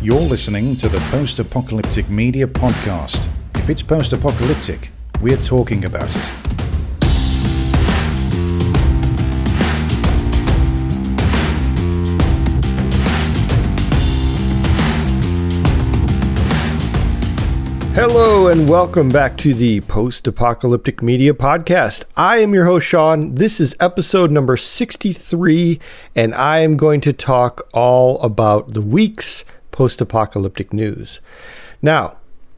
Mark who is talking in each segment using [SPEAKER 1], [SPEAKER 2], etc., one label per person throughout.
[SPEAKER 1] You're listening to the Post Apocalyptic Media Podcast. If it's post apocalyptic, we're talking about it.
[SPEAKER 2] Hello and welcome back to the Post Apocalyptic Media Podcast. I am your host, Sean. This is episode number 63, and I am going to talk all about the week's post apocalyptic news. Now,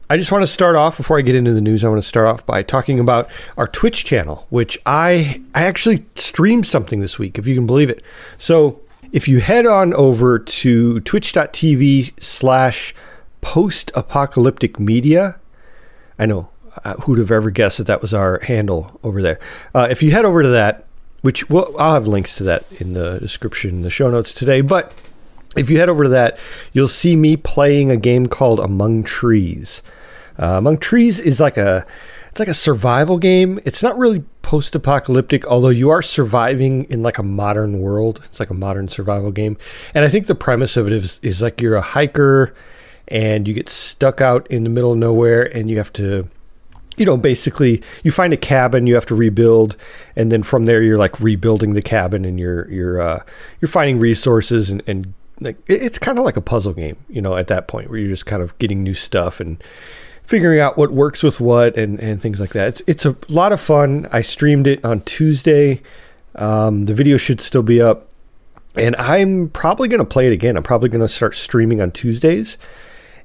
[SPEAKER 2] I just want to start off before I get into the news. I want to start off by talking about our Twitch channel, which I I actually streamed something this week, if you can believe it. So if you head on over to twitch.tv slash post apocalyptic media. I know uh, who'd have ever guessed that that was our handle over there. Uh, if you head over to that, which well, I'll have links to that in the description, the show notes today, but if you head over to that, you'll see me playing a game called Among Trees. Uh, Among Trees is like a it's like a survival game. It's not really post-apocalyptic, although you are surviving in like a modern world. It's like a modern survival game, and I think the premise of it is is like you're a hiker and you get stuck out in the middle of nowhere and you have to you know basically you find a cabin you have to rebuild and then from there you're like rebuilding the cabin and you're you're uh, you're finding resources and, and like it's kind of like a puzzle game you know at that point where you're just kind of getting new stuff and figuring out what works with what and, and things like that. It's it's a lot of fun. I streamed it on tuesday. Um, the video should still be up. And i'm probably going to play it again. I'm probably going to start streaming on tuesdays.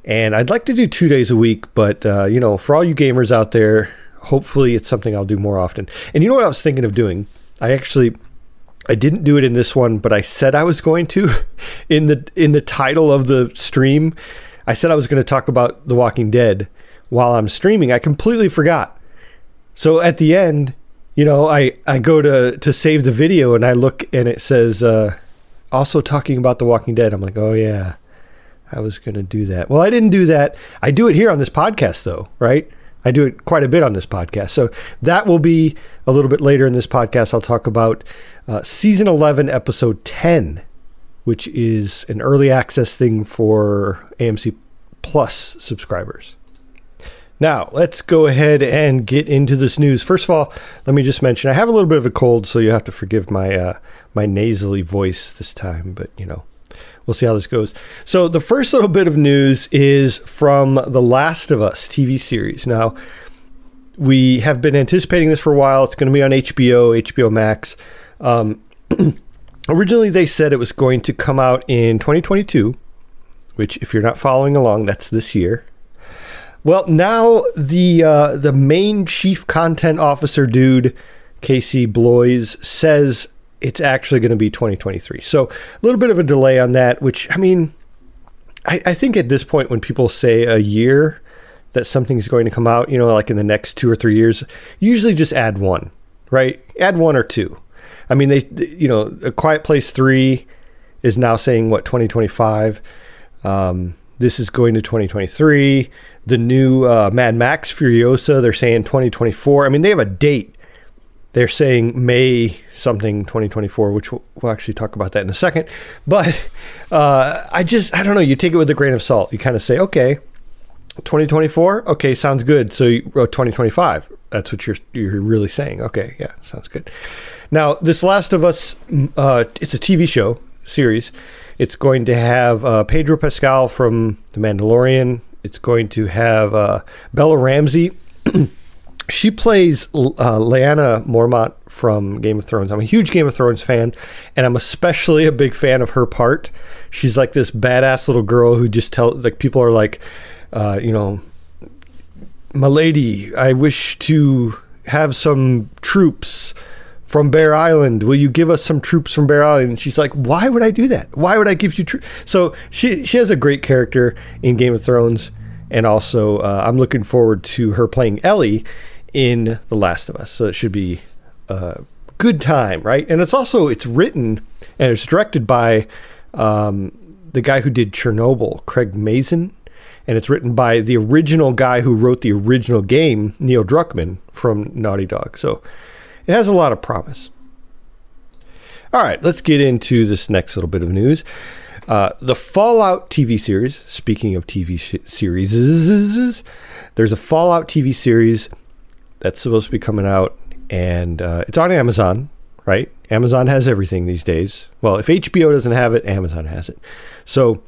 [SPEAKER 2] And I'd like to do two days a week, but uh, you know, for all you gamers out there, hopefully it's something I'll do more often. And you know what I was thinking of doing? I actually I didn't do it in this one, but I said I was going to in the in the title of the stream. I said I was going to talk about The Walking Dead while I'm streaming. I completely forgot. So at the end, you know, I I go to to save the video and I look and it says uh, also talking about The Walking Dead. I'm like, "Oh yeah." I was going to do that. Well, I didn't do that. I do it here on this podcast, though, right? I do it quite a bit on this podcast. So that will be a little bit later in this podcast. I'll talk about uh, season 11, episode 10, which is an early access thing for AMC Plus subscribers. Now, let's go ahead and get into this news. First of all, let me just mention I have a little bit of a cold, so you have to forgive my uh, my nasally voice this time, but you know, we'll see how this goes. So, the first little bit of news is from The Last of Us TV series. Now, we have been anticipating this for a while. It's going to be on HBO, HBO Max. Um, originally, they said it was going to come out in 2022, which, if you're not following along, that's this year. Well, now the uh, the main chief content officer dude, Casey Bloys, says it's actually going to be 2023. So a little bit of a delay on that, which I mean, I, I, think at this point when people say a year that something's going to come out, you know, like in the next two or three years, usually just add one, right? Add one or two. I mean, they, you know, A Quiet Place 3 is now saying what, 2025. Um, this is going to 2023. The new uh, Mad Max Furiosa, they're saying 2024. I mean, they have a date they're saying May something 2024, which we'll, we'll, actually talk about that in a second. But uh, I just, I don't know. You take it with a grain of salt. You kind of say, okay, 2024, okay, sounds good. So you wrote 2025. That's what you're you're really saying. Okay, yeah, sounds good. Now, this Last of Us, uh, it's a TV show series. It's going to have uh, Pedro Pascal from The Mandalorian. It's going to have uh, Bella Ramsey. she plays uh, Lyanna Mormont from Game of Thrones. I'm a huge Game of Thrones fan, and I'm especially a big fan of her part. She's like this badass little girl who just tell like people are like, uh, you know, my lady, I wish to have some troops from Bear Island. Will you give us some troops from Bear Island? And she's like, why would I do that? Why would I give you troops? So she she has a great character in Game of Thrones, and also uh, I'm looking forward to her playing Ellie in The Last of Us. So it should be a good time, right? And it's also it's written and it's directed by um, the guy who did Chernobyl, Craig Mazin, and it's written by the original guy who wrote the original game, Neil Druckmann from Naughty Dog. So it has a lot of promise. All right, let's get into this next little bit of news. Uh, the Fallout TV series, speaking of TV sh- series, there's a Fallout TV series that's supposed to be coming out, and uh, it's on Amazon, right? Amazon has everything these days. Well, if HBO doesn't have it, Amazon has it. So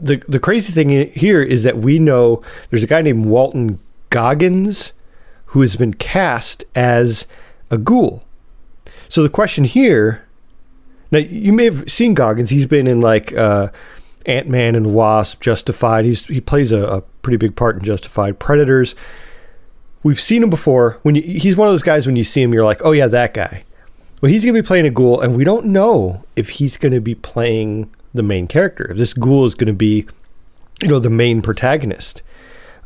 [SPEAKER 2] the the crazy thing here is that we know there's a guy named Walton Goggins who has been cast as a ghoul. So the question here, now you may have seen Goggins. He's been in like uh, Ant Man and Wasp, Justified. He's he plays a, a, pretty big part in Justified. Predators. We've seen him before. When you, he's one of those guys when you see him, you're like, oh yeah, that guy. Well, he's going to be playing a ghoul, and we don't know if he's going to be playing the main character. If this ghoul is going to be, you know, the main protagonist.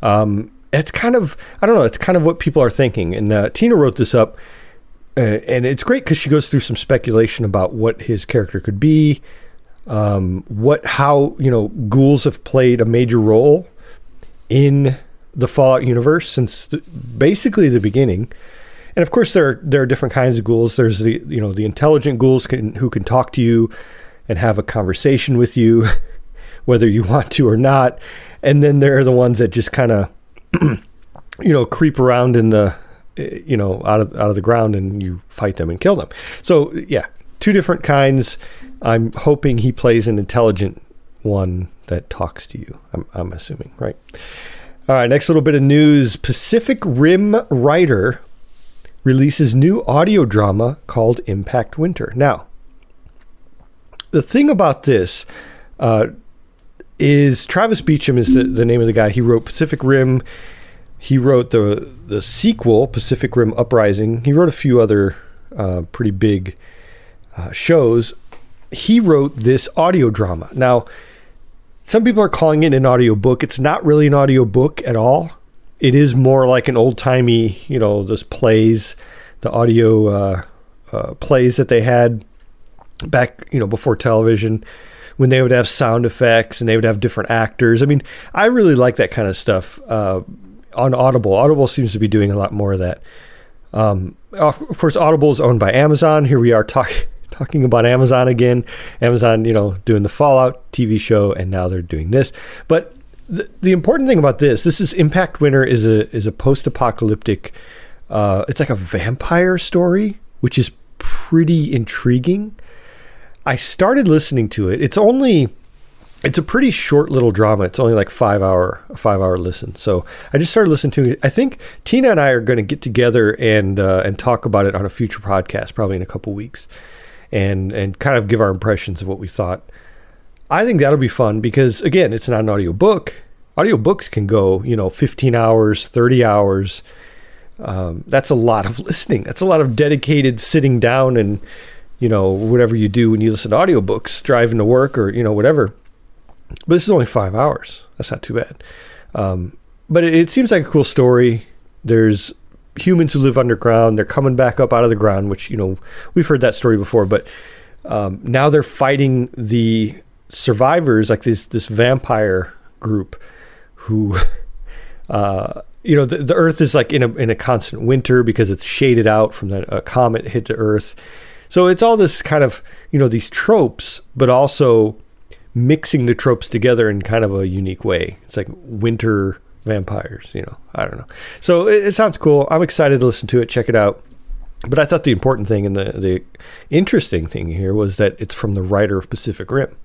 [SPEAKER 2] Um, it's kind of I don't know. It's kind of what people are thinking. And uh, Tina wrote this up, uh, and it's great because she goes through some speculation about what his character could be, um, what how you know ghouls have played a major role in the Fallout universe since the, basically the beginning. And of course, there are, there are different kinds of ghouls. There's the you know the intelligent ghouls can, who can talk to you and have a conversation with you, whether you want to or not. And then there are the ones that just kind of you know creep around in the you know out of out of the ground and you fight them and kill them. So yeah, two different kinds. I'm hoping he plays an intelligent one that talks to you. I'm, I'm assuming, right? All right, next little bit of news Pacific Rim writer releases new audio drama called Impact Winter. Now, the thing about this uh, is Travis Beacham is the, the name of the guy. He wrote Pacific Rim. He wrote the the sequel, Pacific Rim Uprising. He wrote a few other uh, pretty big uh, shows. He wrote this audio drama. Now, some people are calling it an audio book. It's not really an audio book at all. It is more like an old timey, you know, those plays, the audio uh, uh, plays that they had back, you know, before television when they would have sound effects and they would have different actors. I mean, I really like that kind of stuff uh, on Audible. Audible seems to be doing a lot more of that. Um, of course, Audible is owned by Amazon. Here we are talking talking about Amazon again. Amazon, you know, doing the Fallout TV show, and now they're doing this. But the, the important thing about this, this is Impact Winter is a is a post apocalyptic. Uh, it's like a vampire story, which is pretty intriguing. I started listening to it. It's only it's a pretty short little drama. It's only like five hour five hour listen. So I just started listening to it. I think Tina and I are going to get together and uh, and talk about it on a future podcast, probably in a couple weeks, and and kind of give our impressions of what we thought. I think that'll be fun because again, it's not an audio book. Audio books can go, you know, 15 hours, 30 hours. Um, that's a lot of listening. That's a lot of dedicated sitting down and you know, whatever you do when you listen to audiobooks, driving to work or, you know, whatever. But this is only five hours. That's not too bad. Um, but it, it, seems like a cool story. There's humans who live underground. They're coming back up out of the ground, which, you know, we've heard that story before. But um, now they're fighting the survivors, like this, this vampire group who, uh, you know, the, the Earth is like in a, in a constant winter because it's shaded out from the a comet hit to Earth so it's all this kind of, you know, these tropes, but also mixing the tropes together in kind of a unique way. It's like winter vampires, you know. I don't know. So it, it sounds cool. I'm excited to listen to it, check it out. But I thought the important thing and the, the interesting thing here was that it's from the writer of Pacific Rim.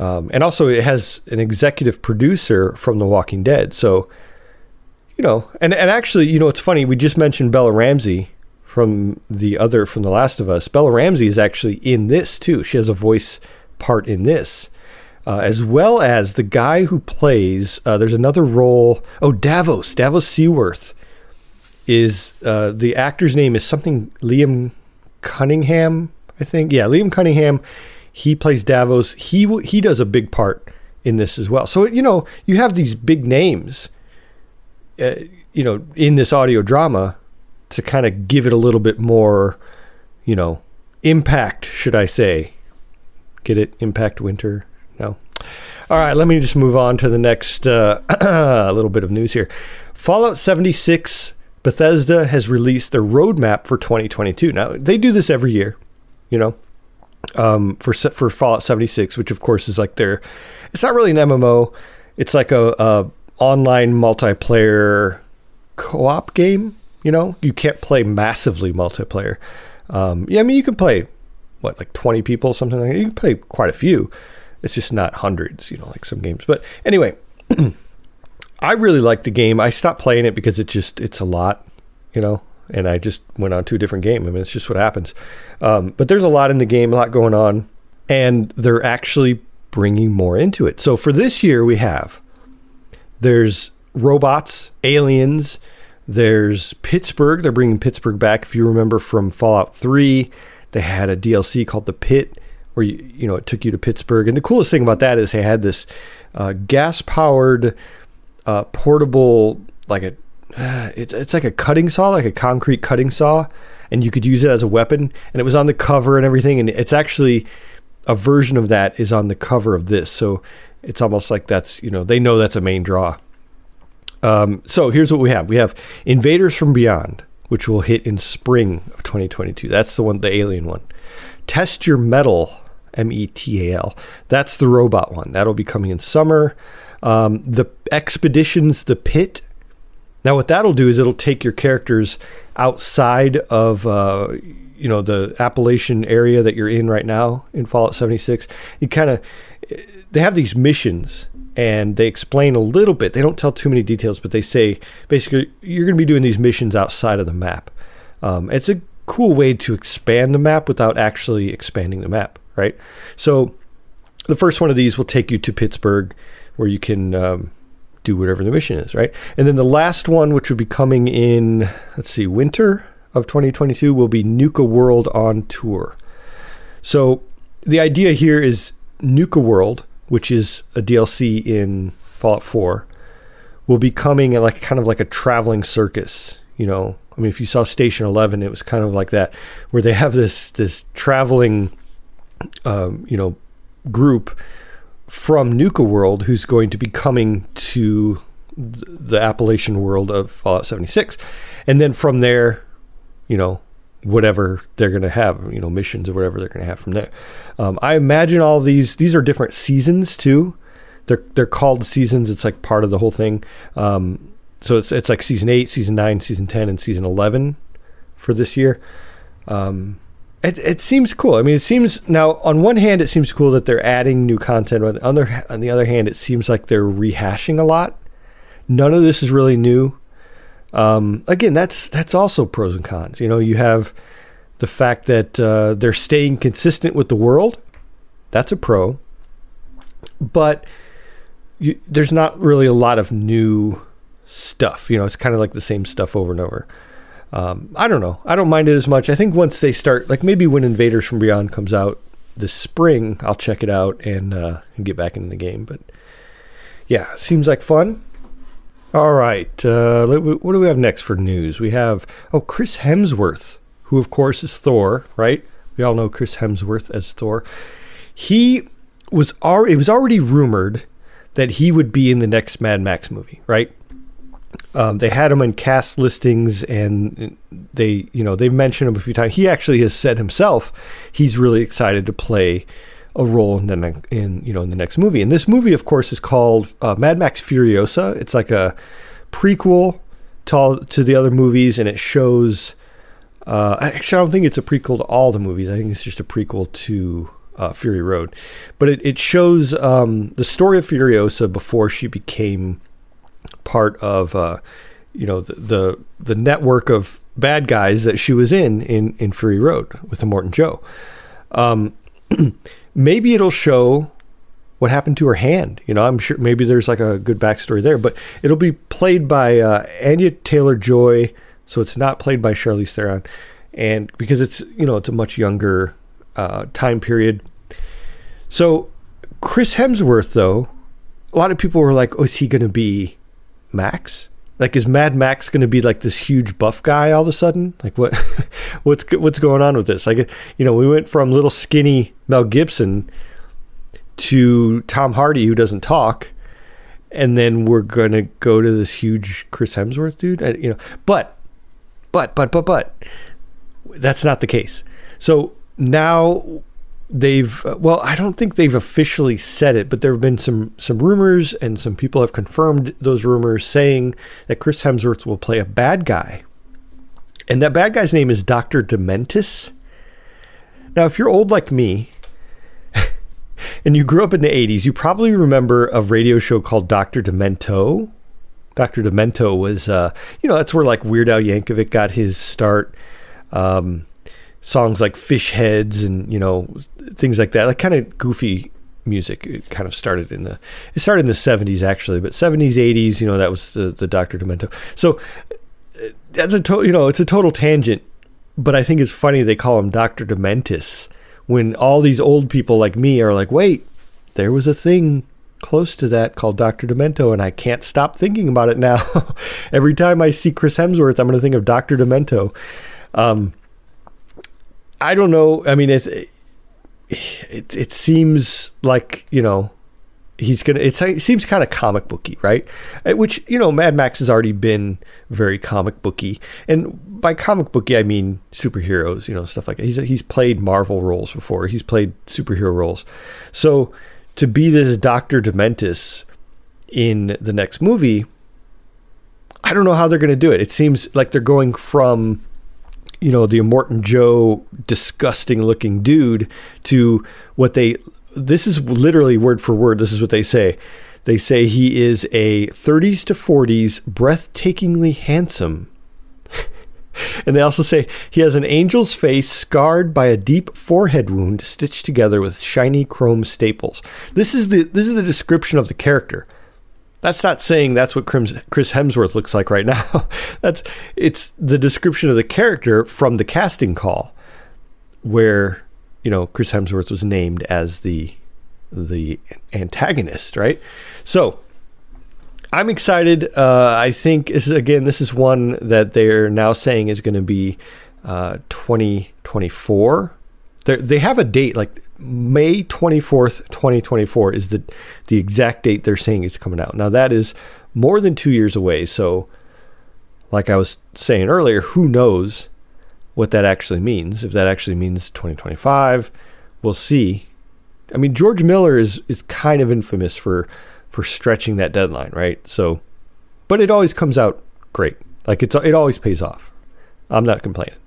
[SPEAKER 2] Um, and also, it has an executive producer from The Walking Dead. So, you know, and, and actually, you know, it's funny. We just mentioned Bella Ramsey from the other from The Last of Us. Bella Ramsey is actually in this too. She has a voice part in this, uh, as well as the guy who plays. Uh, there's another role. Oh, Davos. Davos Seaworth is uh, the actor's name is something Liam Cunningham. I think. Yeah, Liam Cunningham. He plays Davos. He he does a big part in this as well. So you know you have these big names. Uh, you know, in this audio drama, to kind of give it a little bit more, you know, impact, should I say? Get it? Impact winter? No. All right, let me just move on to the next uh, little bit of news here. Fallout 76 Bethesda has released their roadmap for 2022. Now, they do this every year, you know. um, for for Fallout 76, which of course is like their. It's not really an MMO. It's like a, a online multiplayer co-op game. You know, you can't play massively multiplayer. Um, yeah, I mean you can play what like 20 people, something like that. You can play quite a few. It's just not hundreds, you know, like some games. But anyway, I really like the game. I stopped playing it because it just it's a lot, you know and I just went on to a different game. I mean, it's just what happens. Um, but there's a lot in the game, a lot going on, and they're actually bringing more into it. So for this year, we have there's robots, aliens. There's Pittsburgh. They're bringing Pittsburgh back. If you remember from Fallout 3, they had a DLC called The Pit, where you you know it took you to Pittsburgh. And the coolest thing about that is they had this uh, gas powered uh, portable like a it's it's like a cutting saw, like a concrete cutting saw, and you could use it as a weapon. And it was on the cover and everything. And it's actually a version of that is on the cover of this. So it's almost like that's you know they know that's a main draw. Um, so here's what we have: we have Invaders from Beyond, which will hit in spring of 2022. That's the one, the alien one. Test Your Metal, M E T A L. That's the robot one. That'll be coming in summer. Um, the Expeditions, the Pit now, what that'll do is it'll take your characters outside of uh, you know the Appalachian area that you're in right now in Fallout 76. You kind of they have these missions and they explain a little bit. They don't tell too many details, but they say basically you're going to be doing these missions outside of the map. Um, it's a cool way to expand the map without actually expanding the map, right? So the first one of these will take you to Pittsburgh, where you can um, do whatever the mission is, right? And then the last one, which would be coming in, let's see, winter of 2022, will be Nuka World on tour. So the idea here is Nuka World, which is a DLC in Fallout 4, will be coming at like kind of like a traveling circus. You know, I mean, if you saw Station 11, it was kind of like that, where they have this this traveling, um, you know, group from Nuka World who's going to be coming to the Appalachian world of Fallout 76. And then from there, you know, whatever they're going to have, you know, missions or whatever they're going to have from there. Um, I imagine all of these, these are different seasons too. They're, they're called seasons. It's like part of the whole thing. Um, so it's, it's like season eight, season nine, season 10, and season 11 for this year. Um, it, it seems cool. I mean, it seems now on one hand, it seems cool that they're adding new content. On the other, on the other hand, it seems like they're rehashing a lot. None of this is really new. Um, again, that's that's also pros and cons. You know, you have the fact that uh, they're staying consistent with the world. That's a pro. But you, there's not really a lot of new stuff. You know, it's kind of like the same stuff over and over. Um, I don't know. I don't mind it as much. I think once they start, like maybe when Invaders from Beyond comes out this spring, I'll check it out and, uh, and get back into the game. But yeah, seems like fun. All right. Uh, what do we have next for news? We have, oh, Chris Hemsworth, who of course is Thor, right? We all know Chris Hemsworth as Thor. He was already, it was already rumored that he would be in the next Mad Max movie, right? um, they had him in cast listings and they you know they've mentioned him a few times he actually has said himself he's really excited to play a role in the in you know in the next movie. And this movie of course is called uh, Mad Max Furiosa. It's like a prequel to all, to the other movies and it shows uh, actually I don't think it's a prequel to all the movies. I think it's just a prequel to uh, Fury Road. But it, it shows um, the story of Furiosa before she became part of uh, you know the, the, the network of bad guys that she was in in in Fury Road with the Immortan Joe. Um, maybe it'll show what happened to her hand. You know, I'm sure maybe there's like a good backstory there, but it'll be played by uh, Anya Taylor Joy, so it's not played by Charlize Theron, and because it's you know it's a much younger uh, time period. So Chris Hemsworth, though, a lot of people were like, "Oh, is he going to be Max? Like, is Mad Max going to be like this huge buff guy all of a sudden? Like, what, what's what's going on with this? Like, you know, we went from little skinny Mel Gibson to Tom Hardy who doesn't talk, and then we're going to go to this huge Chris Hemsworth dude. I, you know, but, but, but, but, but, that's not the case. So now they've well, I don't think they've officially said it, but there have been some some rumors, and some people have confirmed those rumors, saying that Chris Hemsworth will play a bad guy, and that bad guy's name is Doctor Dementus. Now, if you're old like me, and you grew up in the 80s, you probably remember a radio show called Dr. Demento. Dr. Demento was, uh, you know, that's where like Weird Al Yankovic got his start. Um, songs like Fish Heads and, you know, things like that, like kind of goofy music. It kind of started in the, it started in the 70s actually, but 70s, 80s, you know, that was the, the Dr. Demento. So that's a total, you know, it's a total tangent, but I think it's funny they call him Dr. Dementus when all these old people like me are like, wait, there was a thing close to that called Dr. Demento, and I can't stop thinking about it now. Every time I see Chris Hemsworth, I'm going to think of Dr. Demento. Um, I don't know. I mean, it, it, it seems like, you know, he's gonna it seems kind of comic booky right uh, which you know mad max has already been very comic booky and by comic booky i mean superheroes you know stuff like that he's he's played marvel roles before he's played superhero roles so to be this Dr. Dementus in the next movie, I don't know how they're to do it. It seems like they're going from, you know, the Immortan Joe disgusting looking dude to what they, this is literally word for word. This is what they say. They say he is a 30s to 40s, breathtakingly handsome and they also say he has an angel's face scarred by a deep forehead wound stitched together with shiny chrome staples. This is the this is the description of the character. That's not saying that's what Chris Hemsworth looks like right now. that's it's the description of the character from the casting call where you know Chris Hemsworth was named as the the antagonist, right? So, I'm excited. Uh, I think this is again. This is one that they're now saying is going to be uh, 2024. They they have a date like May 24th, 2024 is the the exact date they're saying it's coming out. Now that is more than two years away. So, like I was saying earlier, who knows what that actually means? If that actually means 2025, we'll see. I mean, George Miller is is kind of infamous for for stretching that deadline, right? So, but it always comes out great. Like it's it always pays off. I'm not complaining.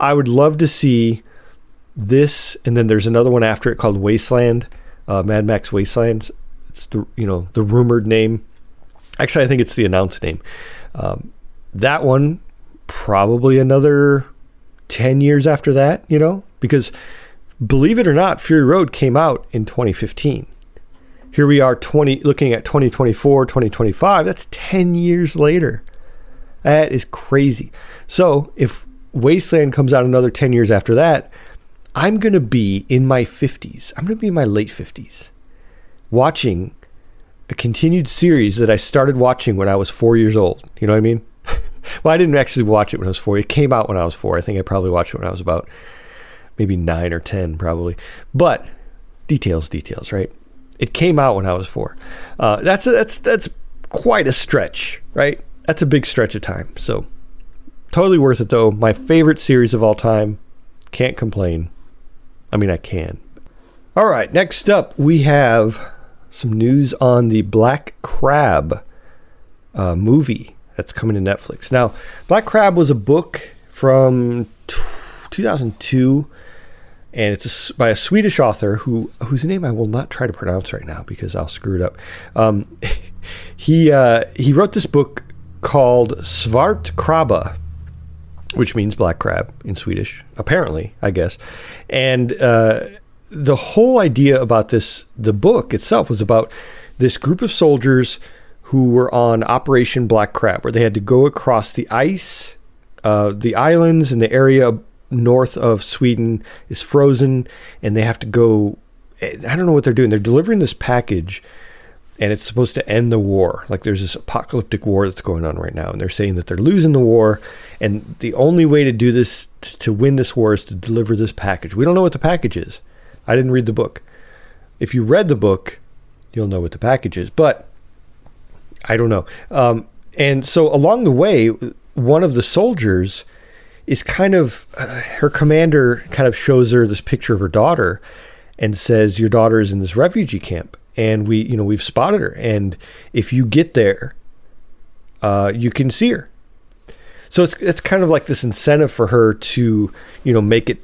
[SPEAKER 2] I would love to see this, and then there's another one after it called Wasteland, uh, Mad Max Wasteland. It's the you know the rumored name. Actually, I think it's the announced name. Um, that one probably another ten years after that. You know, because believe it or not, Fury Road came out in 2015 here we are 20 looking at 2024 2025 that's 10 years later that is crazy so if wasteland comes out another 10 years after that i'm going to be in my 50s i'm going to be in my late 50s watching a continued series that i started watching when i was four years old you know what i mean well i didn't actually watch it when i was four it came out when i was four i think i probably watched it when i was about maybe nine or ten probably but details details right it came out when I was four. Uh, that's a, that's that's quite a stretch, right? That's a big stretch of time. So totally worth it though. My favorite series of all time. Can't complain. I mean, I can. All right. Next up, we have some news on the Black Crab uh, movie that's coming to Netflix. Now, Black Crab was a book from t- 2002 and it's a, by a Swedish author who whose name I will not try to pronounce right now because I'll screw it up. Um, he uh, he wrote this book called Svart Krabba, which means black crab in Swedish, apparently, I guess. And uh, the whole idea about this, the book itself, was about this group of soldiers who were on Operation Black Crab, where they had to go across the ice, uh, the islands, and the area north of Sweden is frozen and they have to go. I don't know what they're doing. They're delivering this package and it's supposed to end the war. Like there's this apocalyptic war that's going on right now, and they're saying that they're losing the war, and the only way to do this to win this war is to deliver this package. We don't know what the package is. I didn't read the book. If you read the book, you'll know what the package is, but I don't know. Um, and so along the way, one of the soldiers is kind of uh, her commander kind of shows her this picture of her daughter and says your daughter is in this refugee camp and we you know we've spotted her and if you get there uh, you can see her so it's it's kind of like this incentive for her to you know make it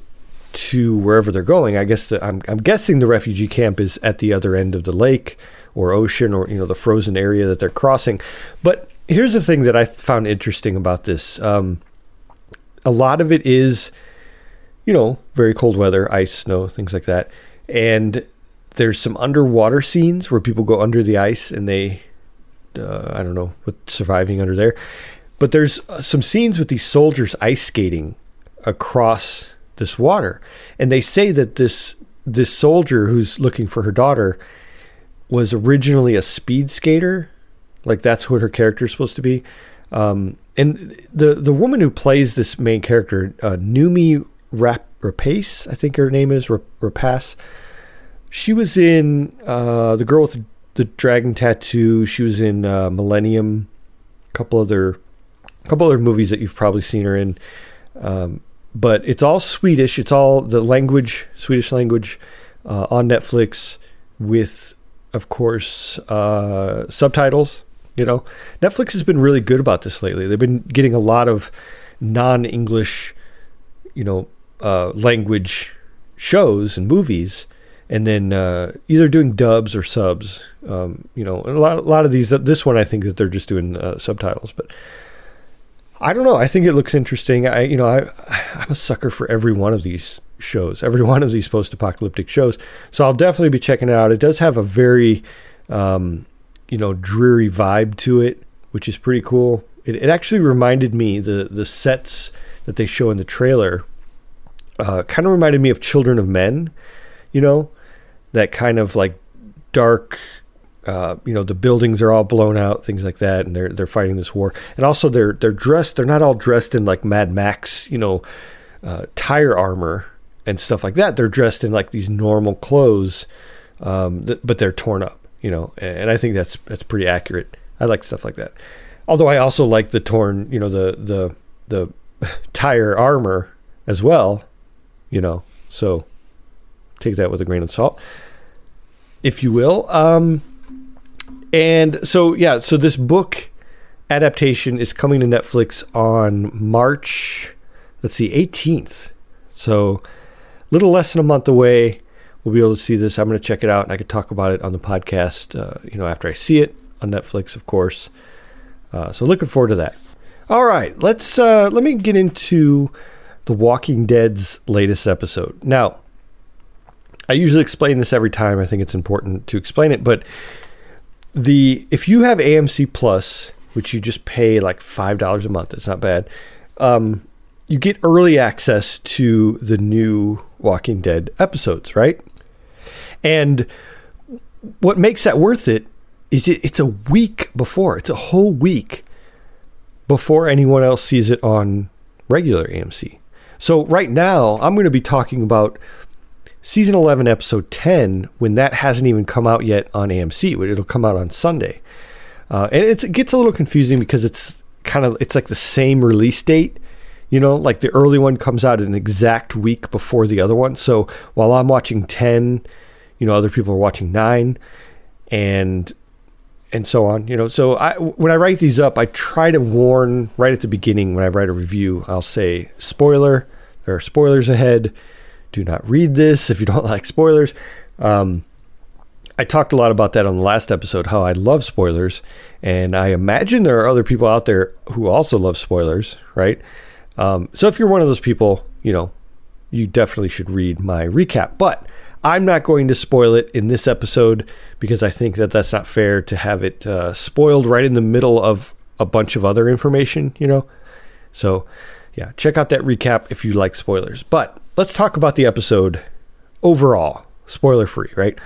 [SPEAKER 2] to wherever they're going. I guess the, I'm, I'm guessing the refugee camp is at the other end of the lake or ocean or you know the frozen area that they're crossing. But here's the thing that i found interesting about this. Um, a lot of it is you know very cold weather ice snow things like that. And there's some underwater scenes where people go under the ice and they, uh, I don't know, with surviving under there. But there's uh, some scenes with these soldiers ice skating across this water, and they say that this this soldier who's looking for her daughter was originally a speed skater, like that's what her character is supposed to be. Um, and the the woman who plays this main character, uh, Noomi Rap- Rapace, I think her name is Rapace. She was in uh, the girl with the dragon tattoo. She was in uh, Millennium. A couple other, couple other movies that you've probably seen her in. Um, but it's all Swedish. It's all the language, Swedish language, uh, on Netflix with, of course, uh, subtitles. You know, Netflix has been really good about this lately. They've been getting a lot of non-English, you know, uh, language shows and movies and then uh, either doing dubs or subs. Um, you know, a lot, a lot of these. This one, I think that they're just doing uh, subtitles, but I don't know. I think it looks interesting. I, you know, I, I'm a sucker for every one of these shows, every one of these post-apocalyptic shows. So I'll definitely be checking it out. It does have a very, um, you know, dreary vibe to it, which is pretty cool. It, it actually reminded me the the sets that they show in the trailer. Uh, kind of reminded me of Children of Men, you know, that kind of like dark uh, you know the buildings are all blown out, things like that, and they're they're fighting this war. And also they're they're dressed. They're not all dressed in like Mad Max, you know, uh, tire armor and stuff like that. They're dressed in like these normal clothes, um, th- but they're torn up, you know. And I think that's that's pretty accurate. I like stuff like that. Although I also like the torn, you know, the the the tire armor as well, you know. So take that with a grain of salt if you will. Um, and so, yeah, so this book adaptation is coming to Netflix on March, let's see, 18th. So, a little less than a month away. We'll be able to see this. I'm going to check it out and I could talk about it on the podcast, uh, you know, after I see it on Netflix, of course. Uh, so, looking forward to that. All right, let's uh, let me get into The Walking Dead's latest episode. Now, I usually explain this every time. I think it's important to explain it, but the if you have AMC Plus, which you just pay like five dollars a month, it's not bad. Um, you get early access to the new Walking Dead episodes, right? And what makes that worth it is it, it's a week before. It's a whole week before anyone else sees it on regular AMC. So right now, I'm going to be talking about season 11, episode 10, when that hasn't even come out yet on AMC. It'll come out on Sunday. Uh, and it gets a little confusing because it's kind of it's like the same release date. You know, like the early one comes out an exact week before the other one. So while I'm watching 10, you know, other people are watching 9 and and so on, you know. So I when I write these up, I try to warn right at the beginning when I write a review, I'll say spoiler, there are spoilers ahead do not read this if you don't like spoilers. Um, I talked a lot about that on the last episode, how I love spoilers. And I imagine there are other people out there who also love spoilers, right? Um, so if you're one of those people, you know, you definitely should read my recap. But I'm not going to spoil it in this episode because I think that that's not fair to have it uh, spoiled right in the middle of a bunch of other information, you know? So, yeah, check out that recap if you like spoilers. But let's talk about the episode overall, spoiler free, right?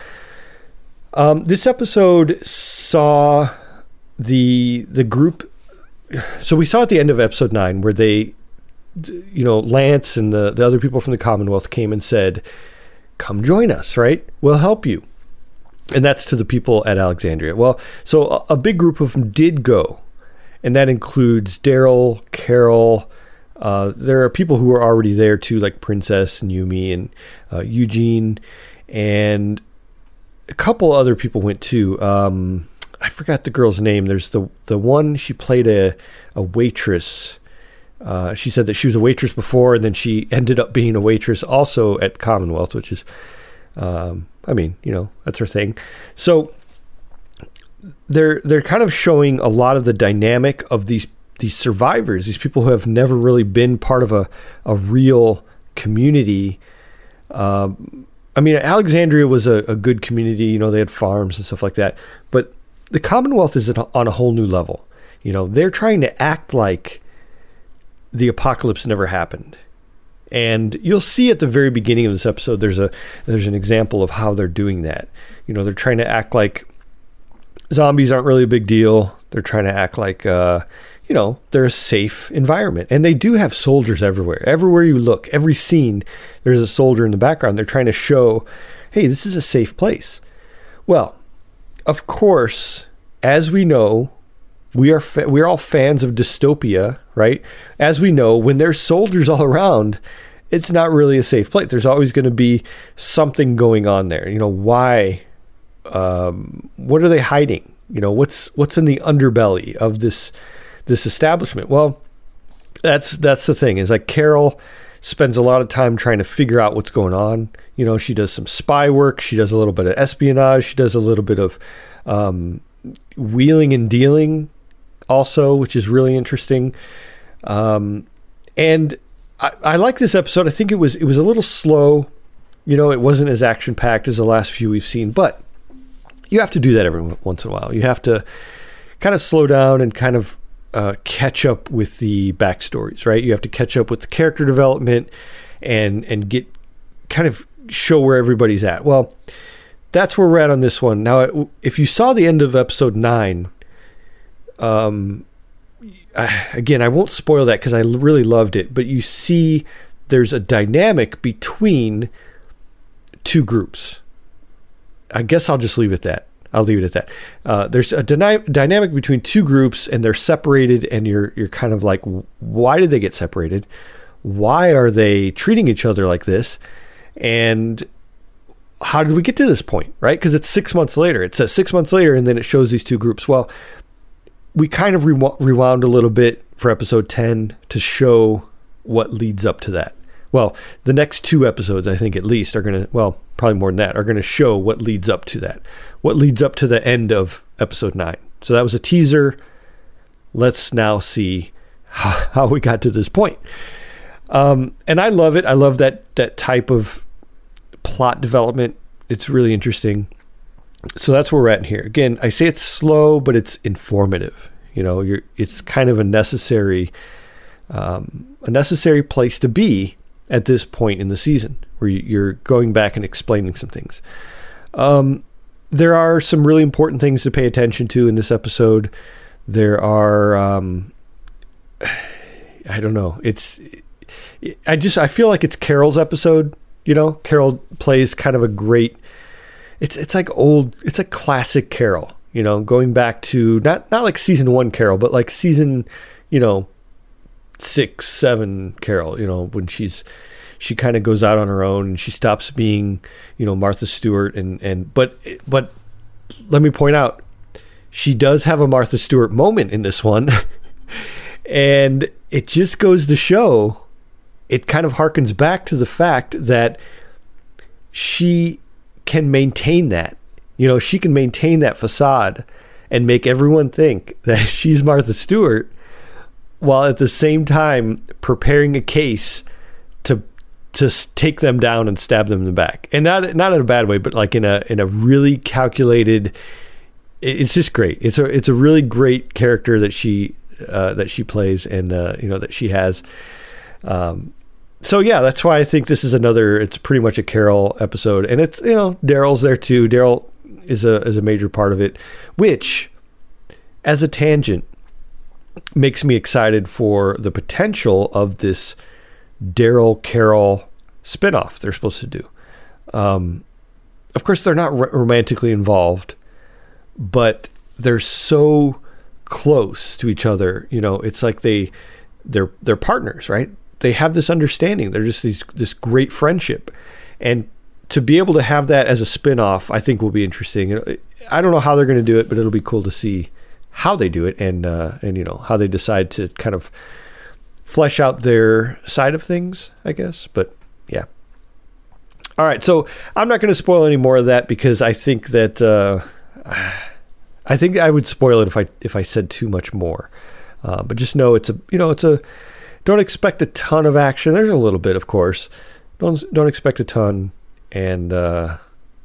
[SPEAKER 2] Um, this episode saw the the group. So we saw at the end of episode nine where they, you know, Lance and the the other people from the Commonwealth came and said, "Come join us, right? We'll help you." And that's to the people at Alexandria. Well, so a, a big group of them did go, and that includes Daryl, Carol, uh, there are people who are already there too, like Princess and Yumi and uh, Eugene, and a couple other people went too. Um, I forgot the girl's name. There's the the one she played a a waitress. Uh, she said that she was a waitress before, and then she ended up being a waitress also at Commonwealth, which is, um, I mean, you know, that's her thing. So they're they're kind of showing a lot of the dynamic of these these survivors, these people who have never really been part of a a real community. Um, I mean, Alexandria was a, a good community. You know, they had farms and stuff like that. But the Commonwealth is on a whole new level. You know, they're trying to act like the apocalypse never happened. And you'll see at the very beginning of this episode there's a there's an example of how they're doing that. You know, they're trying to act like zombies aren't really a big deal. They're trying to act like uh, you know, they're a safe environment. And they do have soldiers everywhere. Everywhere you look, every scene, there's a soldier in the background. They're trying to show, hey, this is a safe place. Well, of course, as we know, we are fa- we're all fans of dystopia, right? As we know, when there's soldiers all around, it's not really a safe place. There's always going to be something going on there. You know why? Um, what are they hiding? You know what's what's in the underbelly of this this establishment? Well, that's that's the thing. Is like Carol spends a lot of time trying to figure out what's going on. You know, she does some spy work. She does a little bit of espionage. She does a little bit of um, wheeling and dealing, also, which is really interesting. Um, and I, I like this episode. I think it was it was a little slow. You know, it wasn't as action packed as the last few we've seen, but you have to do that every once in a while. You have to kind of slow down and kind of uh, catch up with the backstories, right? You have to catch up with the character development and and get kind of show where everybody's at. Well, that's where we're at on this one. Now, if you saw the end of episode nine, um, I, again, I won't spoil that because I really loved it, but you see there's a dynamic between two groups. I guess I'll just leave it at that. I'll leave it at that. Uh, there's a dyna- dynamic between two groups, and they're separated, and you're you're kind of like, why did they get separated? Why are they treating each other like this? And how did we get to this point, right? Because it's six months later. It says six months later, and then it shows these two groups. Well, we kind of re- rewound a little bit for episode 10 to show what leads up to that. Well, the next two episodes, I think at least, are going to, well, probably more than that, are going to show what leads up to that, what leads up to the end of episode 9. So that was a teaser. Let's now see how, we got to this point. Um, and I love it. I love that that type of plot development. It's really interesting. So that's where we're at here. Again, I say it's slow, but it's informative. You know, it's kind of a necessary um, a necessary place to be at this point in the season, where you're going back and explaining some things. Um, there are some really important things to pay attention to in this episode. There are, um, I don't know. It's, I just I feel like it's Carol's episode you know, Carol plays kind of a great. It's it's like old. It's a classic Carol. You know, going back to not not like season one Carol, but like season, you know, six, seven Carol. You know, when she's she kind of goes out on her own and she stops being, you know, Martha Stewart and and but but let me point out, she does have a Martha Stewart moment in this one, and it just goes to show it kind of harkens back to the fact that she can maintain that. You know, she can maintain that facade and make everyone think that she's Martha Stewart while at the same time preparing a case to to take them down and stab them in the back. And not not in a bad way, but like in a in a really calculated it's just great. It's a it's a really great character that she uh, that she plays and uh, you know that she has. Um, so yeah, that's why I think this is another. It's pretty much a Carol episode, and it's you know Daryl's there too. Daryl is a is a major part of it, which, as a tangent, makes me excited for the potential of this Daryl Carol spinoff they're supposed to do. Um, of course, they're not r- romantically involved, but they're so close to each other. You know, it's like they they're they're partners, right? they have this understanding. They're just these this great friendship, and to be able to have that as a spin-off i think will be interesting i don't know how they're going to do it but it'll be cool to see how they do it and uh, and you know how they decide to kind of flesh out their side of things i guess but yeah. All right so i'm not going to spoil any more of that because i think that uh, i think i would spoil it if i if i said too much more. Uh, but just know it's a you know it's a don't expect a ton of action. There's a little bit of course. Don't don't expect a ton. And uh,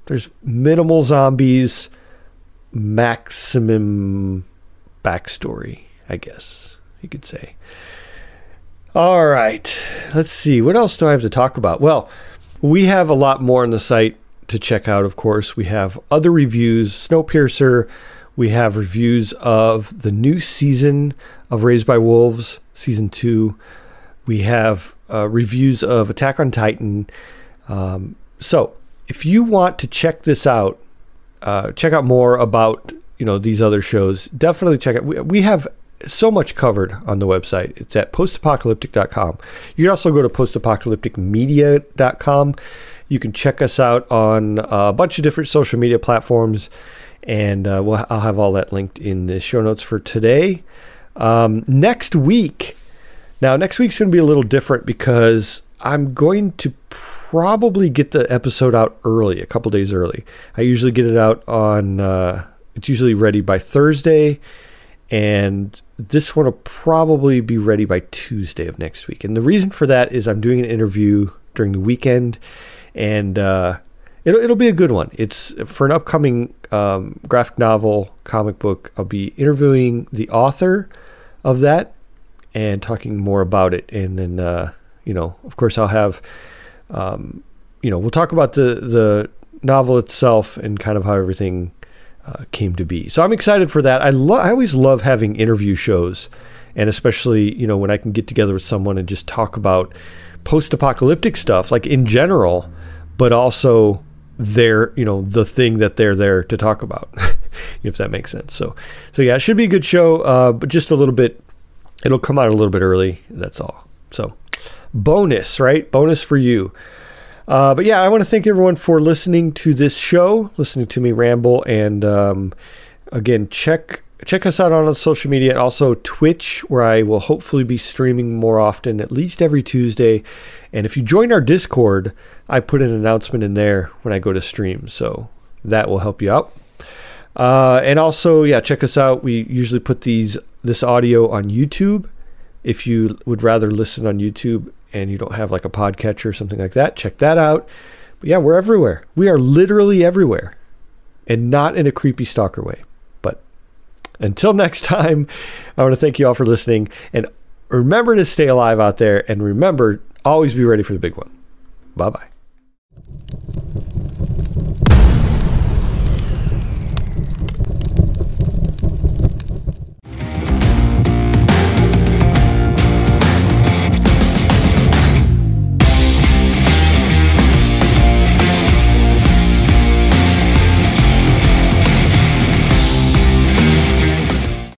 [SPEAKER 2] there's minimal zombies, maximum backstory, I guess you could say. All right, let's see. What else do I have to talk about? Well, we have a lot more on the site to check out, of course. We have other reviews, Snowpiercer. We have reviews of the new season of Raised by Wolves, season two. We have uh, reviews of Attack on Titan. Um, so, if you want to check this out, uh, check out more about you know these other shows. Definitely check it. We, we have so much covered on the website. It's at postapocalyptic.com. You can also go to postapocalypticmedia.com. You can check us out on a bunch of different social media platforms, and uh, we'll, I'll have all that linked in the show notes for today. Um, next week, now next week's going to be a little different because I'm going to probably get the episode out early, a couple days early. I usually get it out on, uh, it's usually ready by Thursday, and this one will probably be ready by Tuesday of next week. And the reason for that is I'm doing an interview during the weekend, and uh, it'll, it'll be a good one. It's for an upcoming um, graphic novel comic book. I'll be interviewing the author of that and talking more about it. And then, uh, you know, of course, I'll have um, you know, we'll talk about the the novel itself and kind of how everything uh, came to be. So I'm excited for that. I lo- I always love having interview shows, and especially you know when I can get together with someone and just talk about post-apocalyptic stuff, like in general, but also their you know the thing that they're there to talk about, if that makes sense. So so yeah, it should be a good show, uh, but just a little bit. It'll come out a little bit early. That's all. So bonus, right? Bonus for you. Uh, but yeah, I want to thank everyone for listening to this show, listening to me ramble, and um, again, check check us out on social media also Twitch, where I will hopefully be streaming more often, at least every Tuesday. And if you join our Discord, I put an announcement in there when I go to stream, so that will help you out. Uh, and also, yeah, check us out. We usually put these this audio on YouTube. If you would rather listen on YouTube, and you don't have like a podcatcher or something like that, check that out. But yeah, we're everywhere. We are literally everywhere and not in a creepy stalker way. But until next time, I want to thank you all for listening and remember to stay alive out there and remember always be ready for the big one. Bye bye.